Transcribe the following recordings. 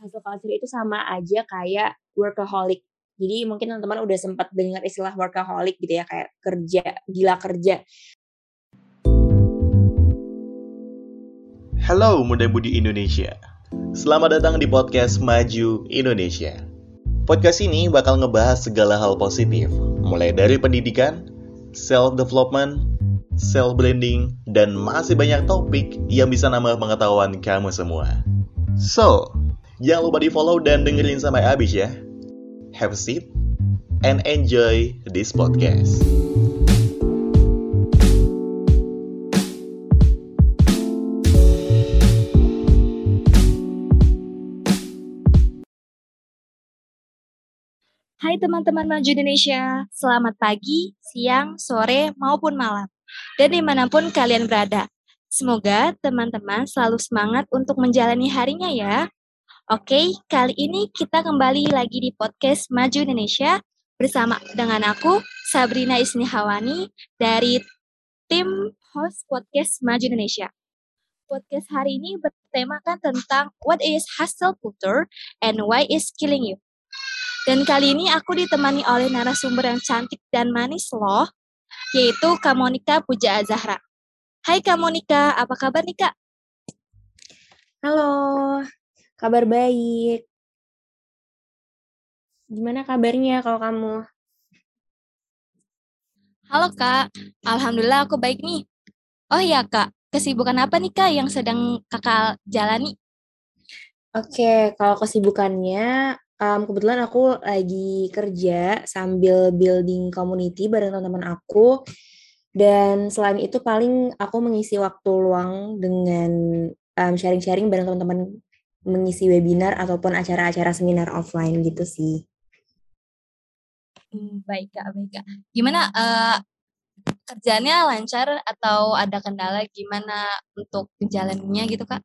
hustle culture itu sama aja kayak workaholic. Jadi mungkin teman-teman udah sempat dengar istilah workaholic gitu ya, kayak kerja, gila kerja. Halo Muda Budi Indonesia. Selamat datang di podcast Maju Indonesia. Podcast ini bakal ngebahas segala hal positif, mulai dari pendidikan, self-development, self-branding, dan masih banyak topik yang bisa nambah pengetahuan kamu semua. So, jangan lupa di-follow dan dengerin sampai habis ya. Have a seat and enjoy this podcast. Hai teman-teman Maju Indonesia, selamat pagi, siang, sore, maupun malam, dan di mana pun kalian berada. Semoga teman-teman selalu semangat untuk menjalani harinya ya. Oke, kali ini kita kembali lagi di podcast Maju Indonesia bersama dengan aku, Sabrina Isni Hawani, dari tim host podcast Maju Indonesia. Podcast hari ini bertemakan tentang what is hustle culture and why is killing you. Dan kali ini aku ditemani oleh narasumber yang cantik dan manis loh, yaitu Kak Monika Puja Azahra. Hai Kak Monika, apa kabar nih Kak? Halo, kabar baik. Gimana kabarnya kalau kamu? Halo Kak, Alhamdulillah aku baik nih. Oh iya Kak, kesibukan apa nih Kak yang sedang Kakak jalani? Oke, kalau kesibukannya um, kebetulan aku lagi kerja sambil building community bareng teman-teman aku. Dan selain itu paling aku mengisi waktu luang dengan um, sharing-sharing bareng teman-teman mengisi webinar ataupun acara-acara seminar offline gitu sih. Hmm, baik kak, baik kak. Gimana uh, kerjanya lancar atau ada kendala gimana untuk menjalannya gitu kak?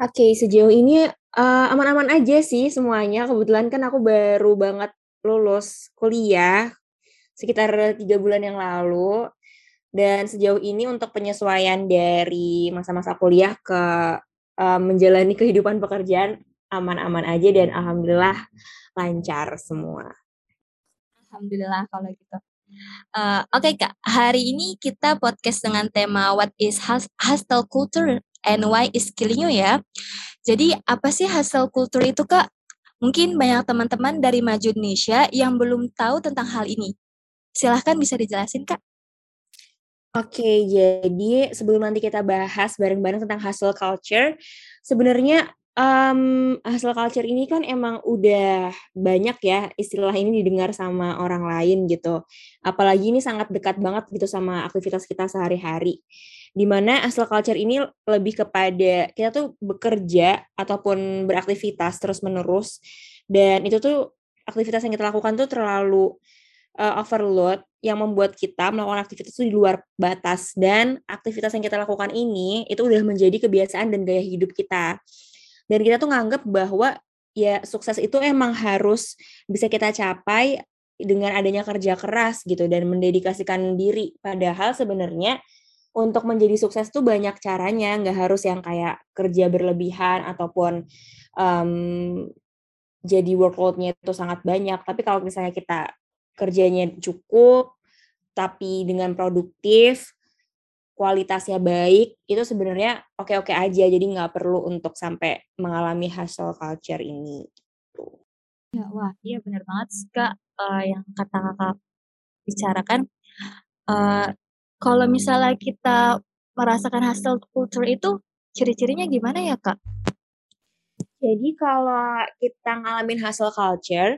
Oke, okay, sejauh ini uh, aman-aman aja sih semuanya. Kebetulan kan aku baru banget lulus kuliah sekitar tiga bulan yang lalu. Dan sejauh ini untuk penyesuaian dari masa-masa kuliah ke uh, menjalani kehidupan pekerjaan aman-aman aja dan alhamdulillah lancar semua. Alhamdulillah kalau gitu. Uh, Oke okay, kak, hari ini kita podcast dengan tema What is Hustle Culture and why is killing you ya. Jadi apa sih hasil kultur itu kak? Mungkin banyak teman-teman dari Maju Indonesia yang belum tahu tentang hal ini. Silahkan bisa dijelasin kak. Oke, jadi sebelum nanti kita bahas bareng-bareng tentang hustle culture, sebenarnya um, hustle culture ini kan emang udah banyak ya istilah ini didengar sama orang lain gitu. Apalagi ini sangat dekat banget gitu sama aktivitas kita sehari-hari di mana hustle culture ini lebih kepada kita tuh bekerja ataupun beraktivitas terus menerus dan itu tuh aktivitas yang kita lakukan tuh terlalu uh, overload yang membuat kita melakukan aktivitas itu di luar batas. Dan aktivitas yang kita lakukan ini itu udah menjadi kebiasaan dan gaya hidup kita. Dan kita tuh nganggap bahwa ya sukses itu emang harus bisa kita capai dengan adanya kerja keras gitu dan mendedikasikan diri. Padahal sebenarnya untuk menjadi sukses tuh banyak caranya, nggak harus yang kayak kerja berlebihan ataupun um, jadi workload-nya itu sangat banyak. Tapi kalau misalnya kita kerjanya cukup, tapi dengan produktif, kualitasnya baik, itu sebenarnya oke-oke aja. Jadi nggak perlu untuk sampai mengalami hustle culture ini. Ya, wah, iya benar banget sih kak uh, yang kata kakak bicarakan. Uh, kalau misalnya kita merasakan hustle culture itu, ciri-cirinya gimana ya, Kak? Jadi kalau kita ngalamin hustle culture,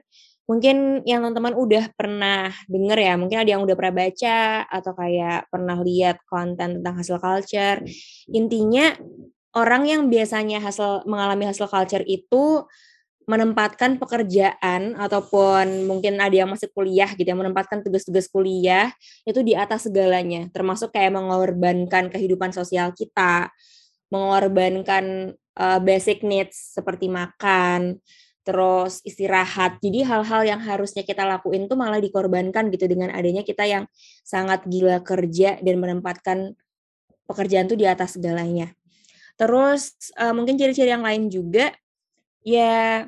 mungkin yang teman-teman udah pernah denger ya, mungkin ada yang udah pernah baca atau kayak pernah lihat konten tentang hustle culture. Intinya orang yang biasanya hasil mengalami hustle culture itu menempatkan pekerjaan ataupun mungkin ada yang masih kuliah gitu yang menempatkan tugas-tugas kuliah itu di atas segalanya termasuk kayak mengorbankan kehidupan sosial kita mengorbankan uh, basic needs seperti makan terus istirahat jadi hal-hal yang harusnya kita lakuin tuh malah dikorbankan gitu dengan adanya kita yang sangat gila kerja dan menempatkan pekerjaan tuh di atas segalanya terus uh, mungkin ciri-ciri yang lain juga ya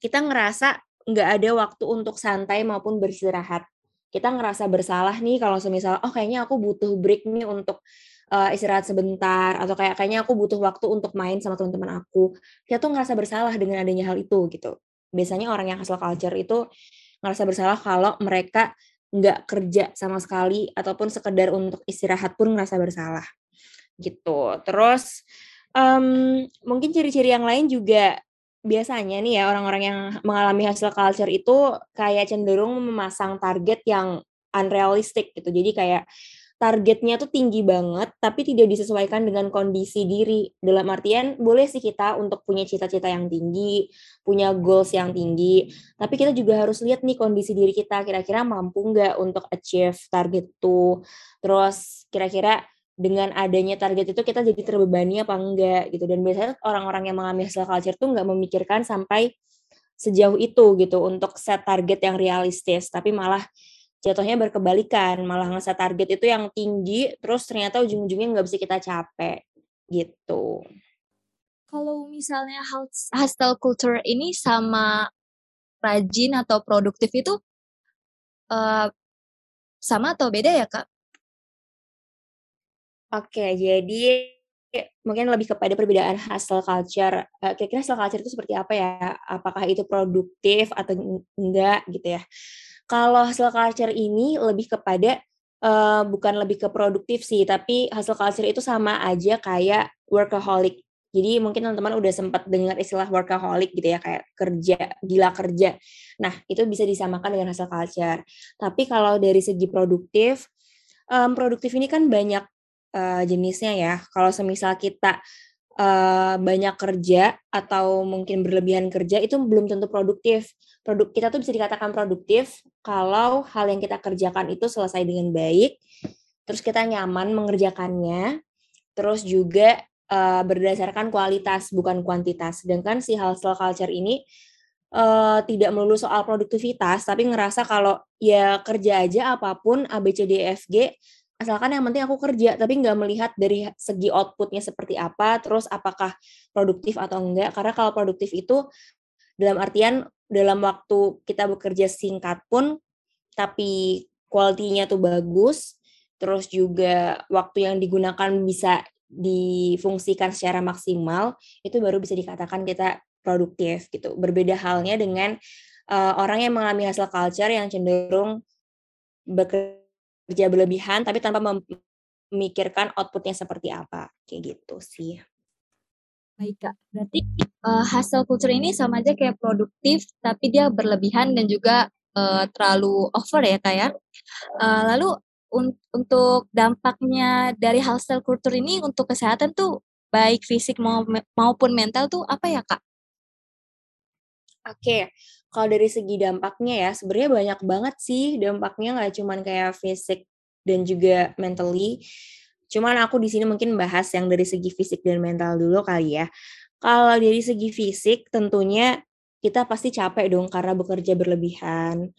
kita ngerasa nggak ada waktu untuk santai maupun beristirahat. Kita ngerasa bersalah nih kalau semisal, oh kayaknya aku butuh break nih untuk uh, istirahat sebentar atau kayak kayaknya aku butuh waktu untuk main sama teman-teman aku. Kita tuh ngerasa bersalah dengan adanya hal itu gitu. Biasanya orang yang hustle culture itu ngerasa bersalah kalau mereka nggak kerja sama sekali ataupun sekedar untuk istirahat pun ngerasa bersalah gitu. Terus um, mungkin ciri-ciri yang lain juga biasanya nih ya orang-orang yang mengalami hustle culture itu kayak cenderung memasang target yang unrealistic gitu. Jadi kayak targetnya tuh tinggi banget tapi tidak disesuaikan dengan kondisi diri. Dalam artian boleh sih kita untuk punya cita-cita yang tinggi, punya goals yang tinggi, tapi kita juga harus lihat nih kondisi diri kita kira-kira mampu nggak untuk achieve target tuh. Terus kira-kira dengan adanya target itu kita jadi terbebani apa enggak gitu dan biasanya orang-orang yang mengalami hustle culture tuh nggak memikirkan sampai sejauh itu gitu untuk set target yang realistis tapi malah jatuhnya berkebalikan malah ngeset target itu yang tinggi terus ternyata ujung-ujungnya nggak bisa kita capek gitu kalau misalnya hustle culture ini sama rajin atau produktif itu uh, sama atau beda ya kak? Oke, jadi mungkin lebih kepada perbedaan hustle culture. Kira-kira hustle culture itu seperti apa ya? Apakah itu produktif atau enggak gitu ya? Kalau hustle culture ini lebih kepada uh, bukan lebih ke produktif sih, tapi hustle culture itu sama aja kayak workaholic. Jadi mungkin teman-teman udah sempat dengar istilah workaholic gitu ya, kayak kerja, gila kerja. Nah, itu bisa disamakan dengan hustle culture. Tapi kalau dari segi produktif, um, produktif ini kan banyak uh, jenisnya ya. Kalau semisal kita uh, banyak kerja atau mungkin berlebihan kerja itu belum tentu produktif. Produk kita tuh bisa dikatakan produktif kalau hal yang kita kerjakan itu selesai dengan baik, terus kita nyaman mengerjakannya, terus juga uh, berdasarkan kualitas bukan kuantitas. Sedangkan si hustle culture ini uh, tidak melulu soal produktivitas, tapi ngerasa kalau ya kerja aja apa pun A B C D E asalkan yang penting aku kerja tapi nggak melihat dari segi outputnya seperti apa terus apakah produktif atau enggak. Karena kalau produktif itu dalam artian dalam waktu kita bekerja singkat pun tapi kualitinya tuh bagus terus juga waktu yang digunakan bisa difungsikan secara maksimal itu baru bisa dikatakan kita produktif gitu. Berbeda halnya dengan uh, orang yang mengalami hasil culture yang cenderung bekerja kerja berlebihan tapi tanpa memikirkan outputnya seperti apa kayak gitu sih. Baik kak, berarti uh, hasil culture ini sama aja kayak produktif tapi dia berlebihan dan juga uh, terlalu over ya kak ya. Uh, lalu un untuk dampaknya dari hasil culture ini untuk kesehatan tuh baik fisik maupun mental tuh apa ya kak? Oke, kalau dari segi dampaknya ya, sebenarnya banyak banget sih dampaknya nggak cuman kayak fisik dan juga mentally. Cuman aku di sini mungkin bahas yang dari segi fisik dan mental dulu kali ya. Kalau dari segi fisik tentunya kita pasti capek dong karena bekerja berlebihan,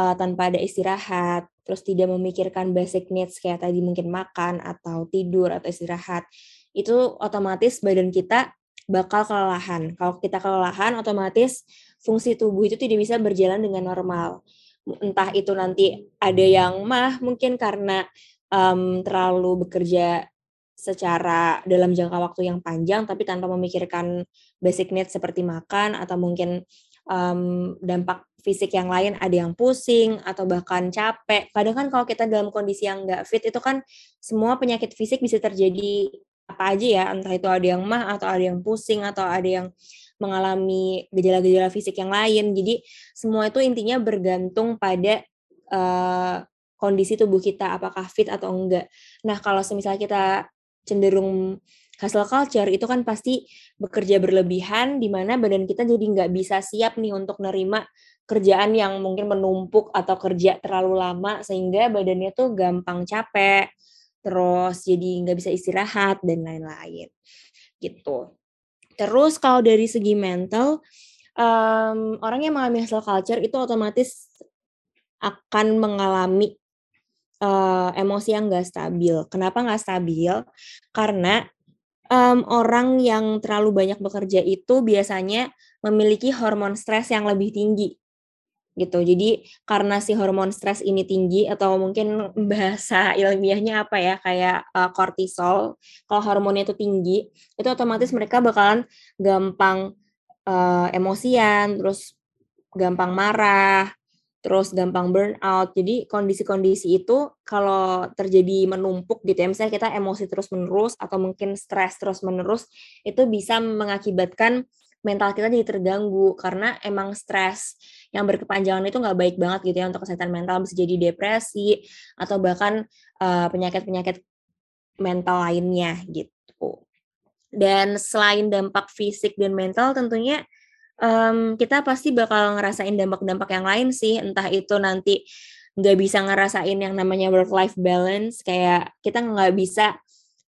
uh, tanpa ada istirahat, terus tidak memikirkan basic needs kayak tadi mungkin makan atau tidur atau istirahat. Itu otomatis badan kita bakal kelelahan. Kalau kita kelelahan otomatis fungsi tubuh itu tidak bisa berjalan dengan normal. Entah itu nanti ada yang mah mungkin karena um, terlalu bekerja secara dalam jangka waktu yang panjang tapi tanpa memikirkan basic needs seperti makan atau mungkin um, dampak fisik yang lain ada yang pusing atau bahkan capek. Kadang kan kalau kita dalam kondisi yang nggak fit itu kan semua penyakit fisik bisa terjadi apa aja ya, entah itu ada yang mah atau ada yang pusing atau ada yang mengalami gejala-gejala fisik yang lain. Jadi semua itu intinya bergantung pada uh, kondisi tubuh kita apakah fit atau enggak. Nah, kalau misalnya kita cenderung hustle culture itu kan pasti bekerja berlebihan di mana badan kita jadi nggak bisa siap nih untuk nerima kerjaan yang mungkin menumpuk atau kerja terlalu lama sehingga badannya tuh gampang capek terus jadi nggak bisa istirahat dan lain-lain gitu. Terus kalau dari segi mental, um, orang yang mengalami hustle culture itu otomatis akan mengalami uh, emosi yang nggak stabil. Kenapa nggak stabil? Karena um, orang yang terlalu banyak bekerja itu biasanya memiliki hormon stres yang lebih tinggi gitu. Jadi karena si hormon stres ini tinggi atau mungkin bahasa ilmiahnya apa ya kayak uh, kortisol, kalau hormonnya itu tinggi, itu otomatis mereka bakalan gampang uh, emosian, terus gampang marah, terus gampang burnout. Jadi kondisi-kondisi itu kalau terjadi menumpuk gitu ya, kita emosi terus-menerus atau mungkin stres terus-menerus, itu bisa mengakibatkan mental kita jadi terganggu karena emang stres yang berkepanjangan itu nggak baik banget gitu ya untuk kesehatan mental bisa jadi depresi atau bahkan penyakit-penyakit uh, mental lainnya gitu. Dan selain dampak fisik dan mental tentunya um, kita pasti bakal ngerasain dampak-dampak yang lain sih entah itu nanti nggak bisa ngerasain yang namanya work life balance kayak kita nggak bisa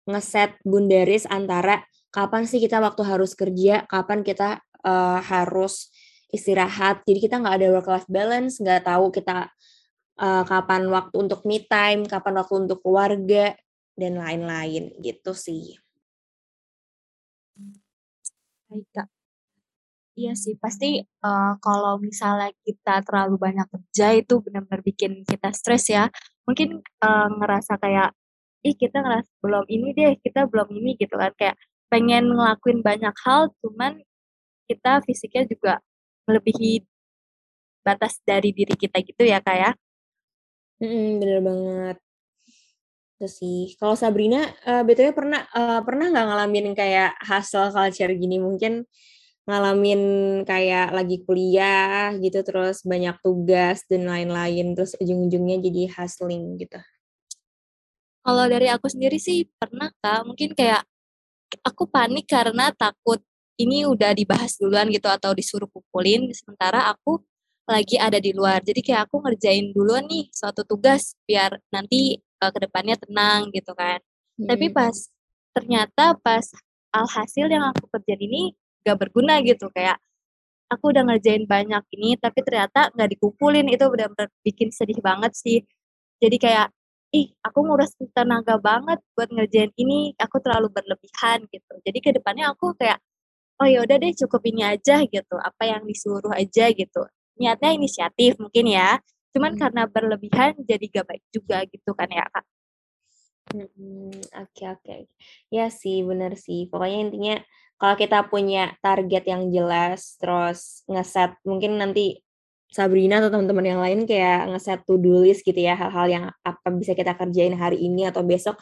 ngeset bundaris antara kapan sih kita waktu harus kerja, kapan kita uh, harus istirahat. Jadi kita nggak ada work life balance, nggak tahu kita uh, kapan waktu untuk me time, kapan waktu untuk keluarga dan lain-lain gitu sih. Kak. Iya sih, pasti uh, kalau misalnya kita terlalu banyak kerja itu benar-benar bikin kita stres ya. Mungkin uh, ngerasa kayak, ih kita ngerasa belum ini deh, kita belum ini gitu kan. Kayak pengen ngelakuin banyak hal cuman kita fisiknya juga melebihi batas dari diri kita gitu ya kak ya? Mm, bener banget. Itu sih. Kalau Sabrina uh, betulnya pernah uh, pernah nggak ngalamin kayak hustle culture gini? Mungkin ngalamin kayak lagi kuliah gitu terus banyak tugas dan lain-lain terus ujung-ujungnya jadi hustling gitu. Kalau dari aku sendiri sih pernah kak. Mungkin kayak aku panik karena takut ini udah dibahas duluan gitu atau disuruh kumpulin sementara aku lagi ada di luar. Jadi kayak aku ngerjain duluan nih suatu tugas biar nanti uh, ke depannya tenang gitu kan. Hmm. tapi pas ternyata pas alhasil yang aku kerjain ini gak berguna gitu. Kayak aku udah ngerjain banyak ini tapi ternyata nggak dikumpulin. Itu benar-benar bikin sedih banget sih. Jadi kayak ih aku nguras tenaga banget buat ngerjain ini aku terlalu berlebihan gitu. Jadi ke depannya aku kayak oh ya udah deh cukup ini aja gitu. Apa yang disuruh aja gitu. Niatnya inisiatif mungkin ya cuman hmm. karena berlebihan jadi gak baik juga gitu kan ya kak? Oke hmm, oke okay, okay. ya sih bener sih. Pokoknya intinya kalau kita punya target yang jelas terus ngeset mungkin nanti Sabrina atau teman-teman yang lain kayak ngeset to-do list gitu ya, hal-hal yang apa bisa kita kerjain hari ini atau besok.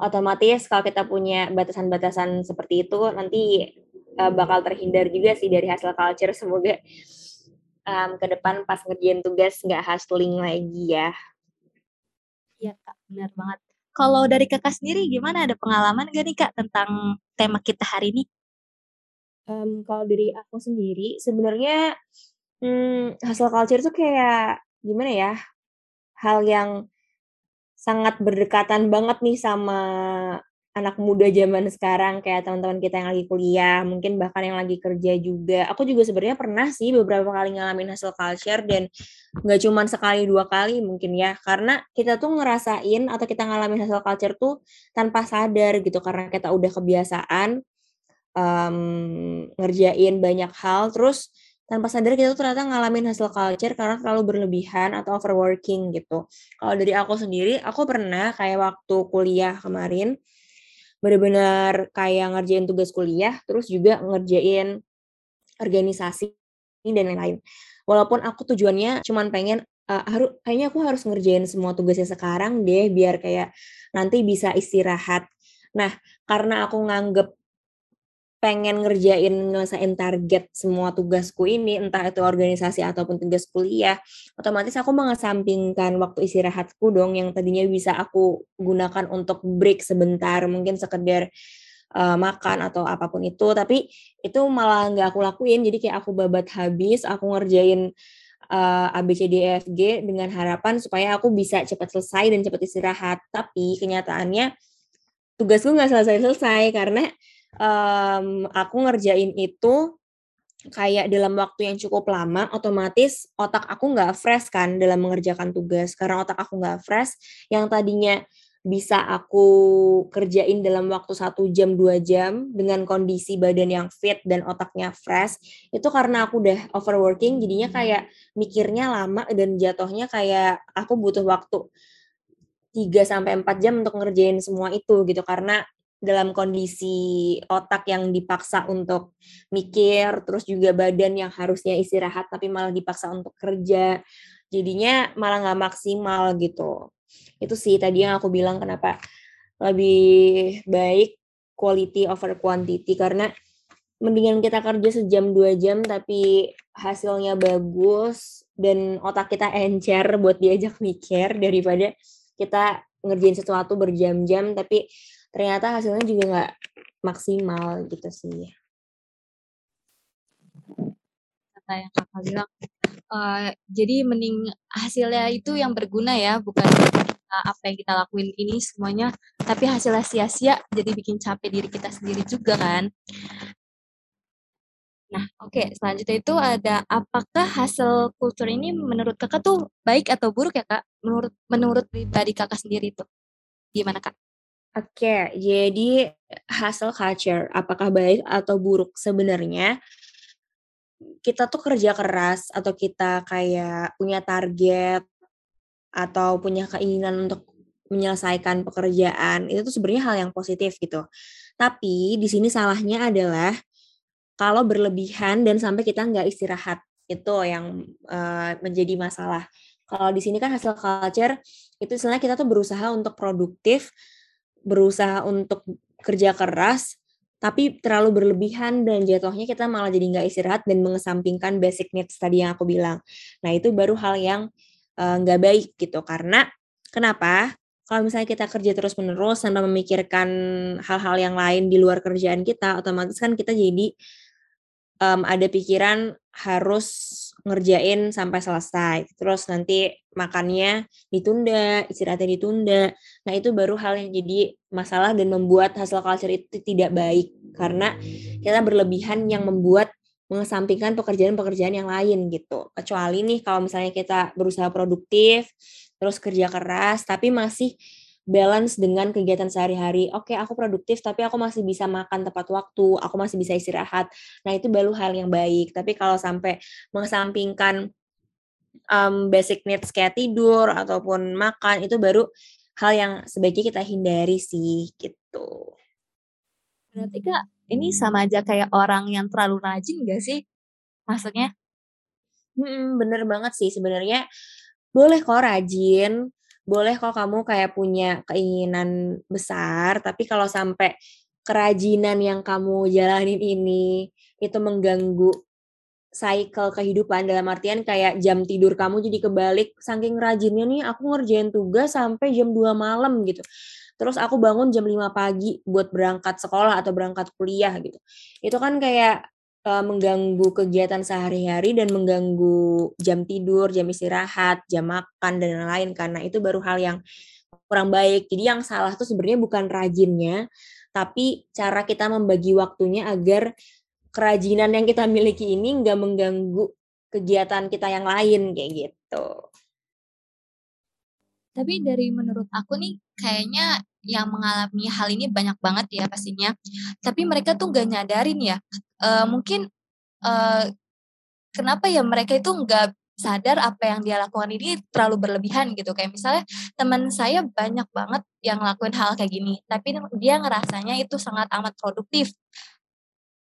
Otomatis kalau kita punya batasan-batasan seperti itu nanti uh, bakal terhindar juga sih dari hasil culture. Semoga um, ke depan pas ngerjain tugas nggak hustling lagi ya. Iya kak, benar banget. Kalau dari kakak sendiri gimana? Ada pengalaman gak nih kak tentang tema kita hari ini? Um, kalau dari aku sendiri, sebenarnya Hmm, hustle culture itu kayak gimana ya, hal yang sangat berdekatan banget nih sama anak muda zaman sekarang, kayak teman-teman kita yang lagi kuliah, mungkin bahkan yang lagi kerja juga. Aku juga sebenarnya pernah sih beberapa kali ngalamin hustle culture dan nggak cuma sekali dua kali mungkin ya, karena kita tuh ngerasain atau kita ngalamin hustle culture tuh tanpa sadar gitu, karena kita udah kebiasaan um, ngerjain banyak hal, terus tanpa sadar kita tuh ternyata ngalamin hasil culture karena terlalu berlebihan atau overworking gitu. Kalau dari aku sendiri, aku pernah kayak waktu kuliah kemarin, benar-benar kayak ngerjain tugas kuliah, terus juga ngerjain organisasi dan lain-lain. Walaupun aku tujuannya cuman pengen uh, harus kayaknya aku harus ngerjain semua tugasnya sekarang deh biar kayak nanti bisa istirahat. Nah, karena aku nganggep pengen ngerjain ngelesain target semua tugasku ini, entah itu organisasi ataupun tugas kuliah, otomatis aku mengesampingkan waktu istirahatku dong yang tadinya bisa aku gunakan untuk break sebentar, mungkin sekedar uh, makan atau apa pun itu, tapi itu malah nggak aku lakuin, jadi kayak aku babat habis, aku ngerjain uh, A, B, C, D, E, F, G dengan harapan supaya aku bisa cepat selesai dan cepat istirahat, tapi kenyataannya tugasku nggak selesai-selesai karena um, aku ngerjain itu kayak dalam waktu yang cukup lama, otomatis otak aku nggak fresh kan dalam mengerjakan tugas. Karena otak aku nggak fresh, yang tadinya bisa aku kerjain dalam waktu satu jam dua jam dengan kondisi badan yang fit dan otaknya fresh itu karena aku udah overworking jadinya kayak mikirnya lama dan jatuhnya kayak aku butuh waktu 3 sampai 4 jam untuk ngerjain semua itu gitu karena dalam kondisi otak yang dipaksa untuk mikir terus juga badan yang harusnya istirahat tapi malah dipaksa untuk kerja. Jadinya malah nggak maksimal gitu. Itu sih tadi yang aku bilang kenapa lebih baik quality over quantity. Karena mendingan kita kerja sejam dua jam tapi hasilnya bagus dan otak kita encer buat diajak mikir daripada kita ngerjain sesuatu berjam-jam tapi ternyata hasilnya juga nggak maksimal gitu sih. Kata yang kakak bilang, uh, jadi mending hasilnya itu yang berguna ya, bukan apa yang kita lakuin ini semuanya tapi hasilnya sia-sia jadi bikin capek diri kita sendiri juga kan Nah, oke, okay. selanjutnya itu ada apakah hasil kultur ini menurut kakak tuh baik atau buruk ya kak? Menurut menurut pribadi kakak sendiri itu gimana kak? Oke, jadi hasil culture apakah baik atau buruk sebenarnya kita tuh kerja keras atau kita kayak punya target atau punya keinginan untuk menyelesaikan pekerjaan itu tuh sebenarnya hal yang positif gitu. Tapi di sini salahnya adalah kalau berlebihan dan sampai kita nggak istirahat itu yang uh, menjadi masalah. Kalau di sini kan hasil culture itu sebenarnya kita tuh berusaha untuk produktif, berusaha untuk kerja keras, tapi terlalu berlebihan dan jatuhnya kita malah jadi nggak istirahat dan mengesampingkan basic needs tadi yang aku bilang. Nah itu baru hal yang Eh, nggak uh, baik gitu karena kenapa kalau misalnya kita kerja terus menerus tanpa memikirkan hal-hal yang lain di luar kerjaan kita otomatis kan kita jadi um, ada pikiran harus ngerjain sampai selesai. Terus nanti makannya ditunda istirahatnya ditunda. Nah itu baru hal yang jadi masalah dan membuat hasil culture itu tidak baik. Karena kita berlebihan yang membuat mengesampingkan pekerjaan-pekerjaan yang lain gitu. Kecuali nih kalau misalnya kita berusaha produktif, terus kerja keras, tapi masih balance dengan kegiatan sehari-hari. Oke, aku produktif, tapi aku masih bisa makan tepat waktu, aku masih bisa istirahat. Nah, itu baru hal yang baik. Tapi kalau sampai mengesampingkan um, basic needs kayak tidur ataupun makan, itu baru hal yang sebaiknya kita hindari sih, gitu. Berarti Kak, ini sama aja kayak orang yang terlalu rajin gak sih? Maksudnya? Hmm, bener banget sih sebenarnya. Boleh kok rajin, boleh kok kamu kayak punya keinginan besar, tapi kalau sampai kerajinan yang kamu jalanin ini itu mengganggu cycle kehidupan dalam artian kayak jam tidur kamu jadi kebalik saking rajinnya nih aku ngerjain tugas sampai jam 2 malam gitu terus aku bangun jam 5 pagi buat berangkat sekolah atau berangkat kuliah gitu. Itu kan kayak uh, mengganggu kegiatan sehari-hari dan mengganggu jam tidur, jam istirahat, jam makan dan lain-lain karena itu baru hal yang kurang baik. Jadi yang salah tuh sebenarnya bukan rajinnya, tapi cara kita membagi waktunya agar kerajinan yang kita miliki ini nggak mengganggu kegiatan kita yang lain kayak gitu. Tapi dari menurut aku nih kayaknya yang mengalami hal ini banyak banget ya pastinya. Tapi mereka tuh gak nyadarin ya. Uh, mungkin uh, kenapa ya mereka itu nggak sadar apa yang dia lakukan ini terlalu berlebihan gitu. Kayak misalnya teman saya banyak banget yang ngelakuin hal kayak gini. Tapi dia ngerasanya itu sangat amat produktif.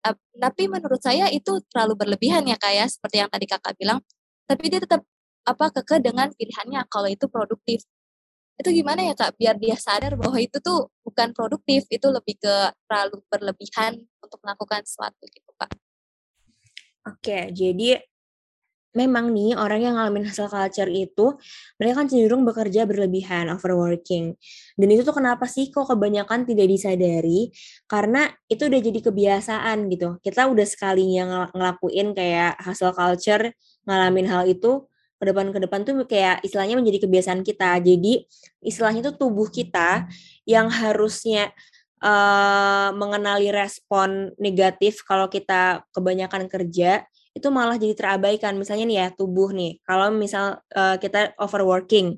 Uh, tapi menurut saya itu terlalu berlebihan ya kayak ya, seperti yang tadi kakak bilang. Tapi dia tetap apa keke dengan pilihannya kalau itu produktif itu gimana ya kak? Biar dia sadar bahwa itu tuh bukan produktif itu lebih ke terlalu berlebihan untuk melakukan sesuatu gitu kak. Oke jadi memang nih orang yang ngalamin hasil culture itu mereka kan cenderung bekerja berlebihan overworking. Dan itu tuh kenapa sih kok kebanyakan tidak disadari? Karena itu udah jadi kebiasaan gitu. Kita udah sekalinya ngelakuin kayak hasil culture ngalamin hal itu ke depan ke depan tuh kayak istilahnya menjadi kebiasaan kita. Jadi istilahnya itu tubuh kita yang harusnya uh, mengenali respon negatif kalau kita kebanyakan kerja itu malah jadi terabaikan. Misalnya nih ya tubuh nih, kalau misal uh, kita overworking,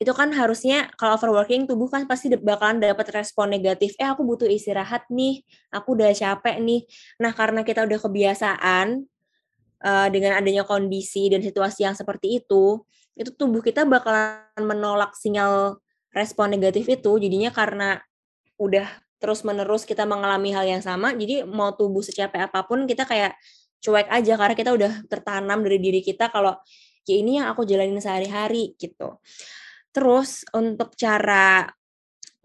itu kan harusnya kalau overworking tubuh kan pasti bakalan dapat respon negatif. Eh aku butuh istirahat nih, aku udah capek nih. Nah karena kita udah kebiasaan uh, dengan adanya kondisi dan situasi yang seperti itu, itu tubuh kita bakalan menolak sinyal respon negatif itu. Jadinya karena udah terus menerus kita mengalami hal yang sama, jadi mau tubuh secapek apa pun kita kayak cuek aja karena kita udah tertanam dari diri kita kalau ya ini yang aku jalanin sehari-hari gitu. Terus untuk cara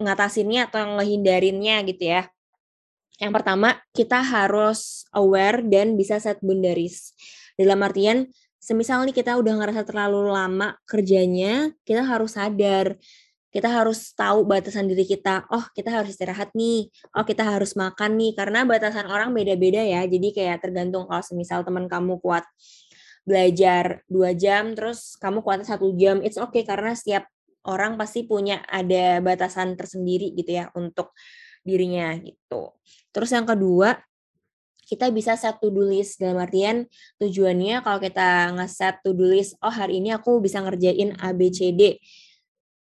ngatasinnya atau ngehindarinnya gitu ya. Yang pertama, kita harus aware dan bisa set boundaries. Dalam artian, semisal nih kita udah ngerasa terlalu lama kerjanya, kita harus sadar. Kita harus tahu batasan diri kita. Oh, kita harus istirahat nih. Oh, kita harus makan nih. Karena batasan orang beda-beda ya. Jadi kayak tergantung kalau semisal teman kamu kuat belajar dua jam, terus kamu kuatnya satu jam, it's okay karena setiap orang pasti punya ada batasan tersendiri gitu ya untuk dirinya gitu. Terus yang kedua, kita bisa set to-do list dalam artian tujuannya kalau kita nge-set to-do list, oh hari ini aku bisa ngerjain A, B, C, D.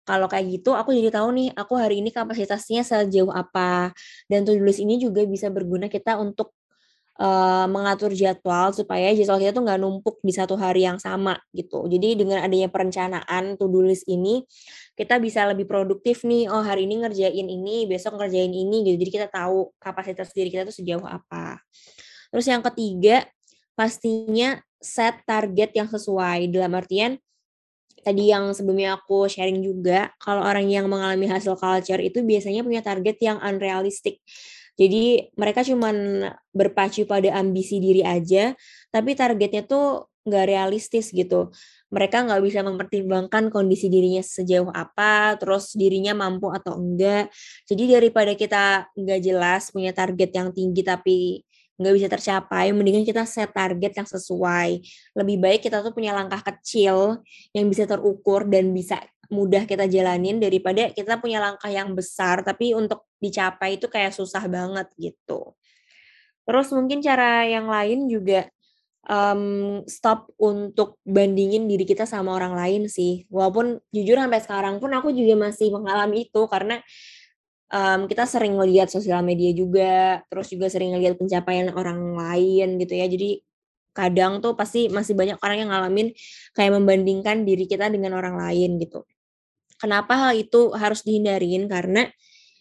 Kalau kayak gitu, aku jadi tahu nih, aku hari ini kapasitasnya sejauh apa. Dan to-do list ini juga bisa berguna kita untuk uh, mengatur jadwal supaya jadwal kita tuh nggak numpuk di satu hari yang sama gitu. Jadi dengan adanya perencanaan to-do list ini, kita bisa lebih produktif nih. Oh hari ini ngerjain ini, besok ngerjain ini gitu. Jadi kita tahu kapasitas diri kita tuh sejauh apa. Terus yang ketiga, pastinya set target yang sesuai. Dalam artian, tadi yang sebelumnya aku sharing juga, kalau orang yang mengalami hasil culture itu biasanya punya target yang unrealistic. Jadi mereka cuman berpacu pada ambisi diri aja, tapi targetnya tuh nggak realistis gitu. Mereka nggak bisa mempertimbangkan kondisi dirinya sejauh apa, terus dirinya mampu atau enggak. Jadi daripada kita nggak jelas punya target yang tinggi tapi nggak bisa tercapai, mendingan kita set target yang sesuai. Lebih baik kita tuh punya langkah kecil yang bisa terukur dan bisa mudah kita jalanin daripada kita punya langkah yang besar tapi untuk dicapai itu kayak susah banget gitu. Terus mungkin cara yang lain juga um, stop untuk bandingin diri kita sama orang lain sih. Walaupun jujur sampai sekarang pun aku juga masih mengalami itu karena um, kita sering ngelihat sosial media juga, terus juga sering ngelihat pencapaian orang lain gitu ya. Jadi kadang tuh pasti masih banyak orang yang ngalamin kayak membandingkan diri kita dengan orang lain gitu. Kenapa hal itu harus dihindarin? Karena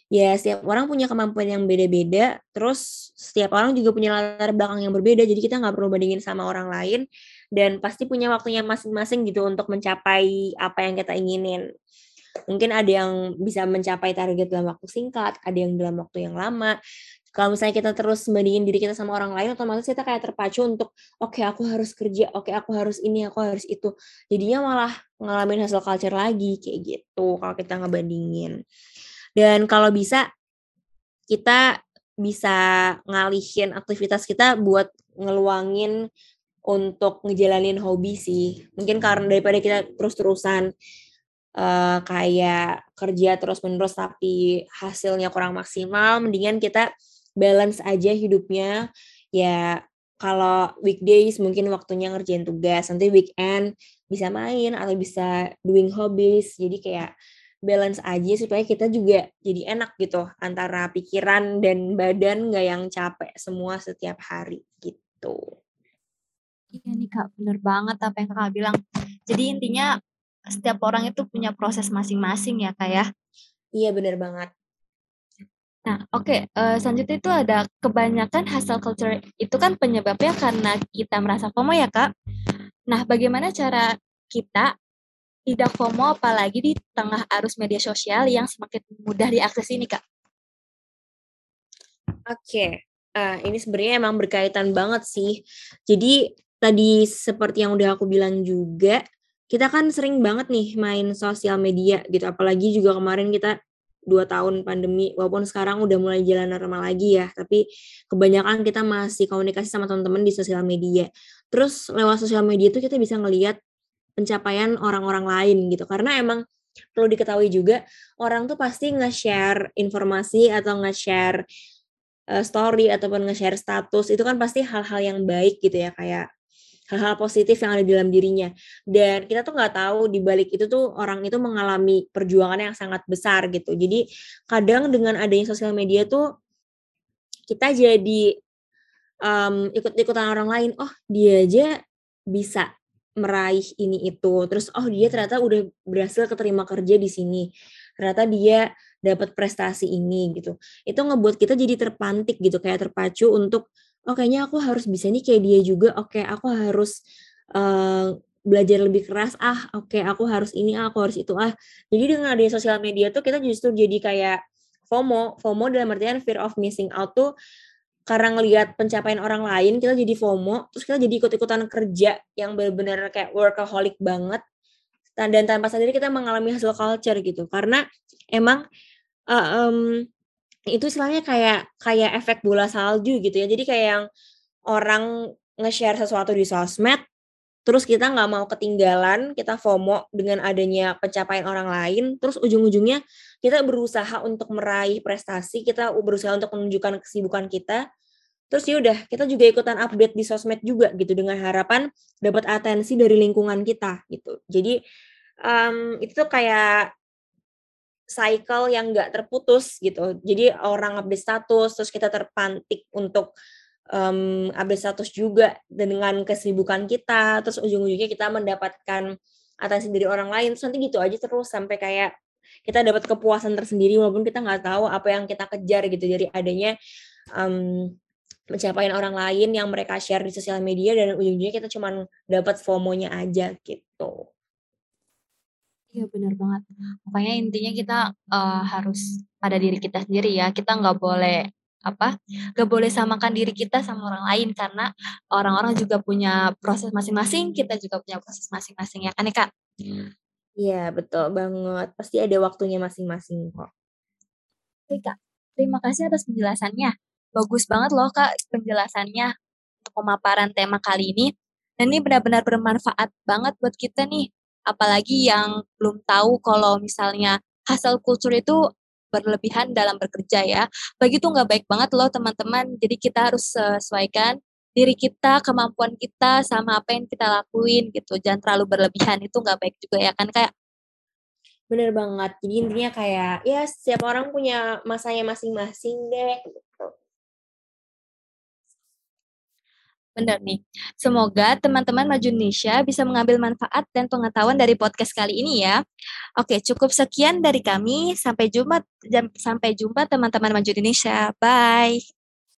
ya setiap orang punya kemampuan yang beda-beda, terus setiap orang juga punya latar belakang yang berbeda, jadi kita nggak perlu bandingin sama orang lain, dan pasti punya waktunya masing-masing gitu untuk mencapai apa yang kita inginin. Mungkin ada yang bisa mencapai target dalam waktu singkat, ada yang dalam waktu yang lama, kalau misalnya kita terus membandingin diri kita sama orang lain otomatis kita kayak terpacu untuk oke okay, aku harus kerja oke okay, aku harus ini aku harus itu. Jadinya malah ngalamin hasil culture lagi kayak gitu kalau kita ngebandingin. Dan kalau bisa kita bisa ngalihin aktivitas kita buat ngeluangin untuk ngejalanin hobi sih. Mungkin karena daripada kita terus-terusan uh, kayak kerja terus-menerus tapi hasilnya kurang maksimal mendingan kita balance aja hidupnya ya kalau weekdays mungkin waktunya ngerjain tugas nanti weekend bisa main atau bisa doing hobbies jadi kayak balance aja supaya kita juga jadi enak gitu antara pikiran dan badan nggak yang capek semua setiap hari gitu. Iya nih kak, bener banget apa yang kakak bilang. Jadi intinya setiap orang itu punya proses masing-masing ya kak ya. Iya bener banget. Nah, oke, okay. uh, eh, selanjutnya itu ada kebanyakan hustle culture itu kan penyebabnya karena kita merasa FOMO ya, Kak. Nah, bagaimana cara kita tidak FOMO apalagi di tengah arus media sosial yang semakin mudah diakses ini, Kak? Oke, okay. uh, eh, ini sebenarnya emang berkaitan banget sih. Jadi tadi seperti yang udah aku bilang juga, kita kan sering banget nih main sosial media gitu, apalagi juga kemarin kita dua tahun pandemi walaupun sekarang udah mulai jalan normal lagi ya tapi kebanyakan kita masih komunikasi sama teman-teman di sosial media. Terus lewat sosial media itu kita bisa ngelihat pencapaian orang-orang lain gitu karena emang perlu diketahui juga orang tuh pasti nge-share informasi atau nge-share uh, story ataupun nge-share status itu kan pasti hal-hal yang baik gitu ya kayak hal-hal positif yang ada di dalam dirinya. Dan kita tuh nggak tahu di balik itu tuh orang itu mengalami perjuangan yang sangat besar gitu. Jadi kadang dengan adanya sosial media tuh kita jadi um, ikut-ikutan orang lain oh dia aja bisa meraih ini itu. Terus oh dia ternyata udah berhasil keterima kerja di sini. Ternyata dia dapat prestasi ini gitu. Itu ngebuat kita jadi terpantik gitu kayak terpacu untuk oh kayaknya aku harus bisa nih kayak dia juga. Oke okay, aku harus uh, belajar lebih keras. Ah oke okay, aku harus ini ah aku harus itu ah. Jadi dengan adanya sosial media tuh kita justru jadi kayak FOMO. FOMO dalam artian fear of missing out tuh karena ngelihat pencapaian orang lain kita jadi FOMO. Terus kita jadi ikut-ikutan kerja yang benar-benar kayak workaholic banget. Dan tanpa sadar kita mengalami hasil culture gitu. Karena emang uh, um, itu istilahnya kayak kayak efek bola salju gitu ya. Jadi kayak yang orang nge-share sesuatu di sosmed terus kita nggak mau ketinggalan kita FOMO dengan adanya pencapaian orang lain terus ujung-ujungnya kita berusaha untuk meraih prestasi kita berusaha untuk menunjukkan kesibukan kita terus ya udah kita juga ikutan update di sosmed juga gitu dengan harapan dapat atensi dari lingkungan kita gitu. Jadi um, itu tuh kayak cycle yang nggak terputus gitu. Jadi orang update status terus kita terpantik untuk um, update status juga dengan kesibukan kita. Terus ujung-ujungnya kita mendapatkan atensi dari orang lain. Terus nanti gitu aja terus sampai kayak kita dapat kepuasan tersendiri walaupun kita nggak tahu apa yang kita kejar gitu. Dari adanya um, pencapaian orang lain yang mereka share di sosial media dan ujung-ujungnya kita cuma dapat FOMO-nya aja gitu. Iya benar banget. Pokoknya intinya kita uh, harus pada diri kita sendiri ya. Kita nggak boleh apa gak boleh samakan diri kita sama orang lain karena orang-orang juga punya proses masing-masing kita juga punya proses masing-masing ya kan kak iya betul banget. Pasti ada waktunya masing-masing kok. Oke kak. Terima kasih atas penjelasannya. Bagus banget loh kak penjelasannya untuk pemaparan tema kali ini. Dan ini benar-benar bermanfaat banget buat kita nih apalagi yang belum tahu kalau misalnya hasil kultur itu berlebihan dalam bekerja ya. Begitu nggak baik banget loh teman-teman. Jadi kita harus sesuaikan diri kita, kemampuan kita sama apa yang kita lakuin gitu. Jangan terlalu berlebihan itu nggak baik juga ya kan kayak Bener banget. Jadi intinya kayak ya setiap orang punya masanya masing-masing deh. Benar nih. Semoga teman-teman Maju Indonesia bisa mengambil manfaat dan pengetahuan dari podcast kali ini ya. Oke, cukup sekian dari kami. Sampai jumpa sampai jumpa teman-teman Maju Indonesia. Bye.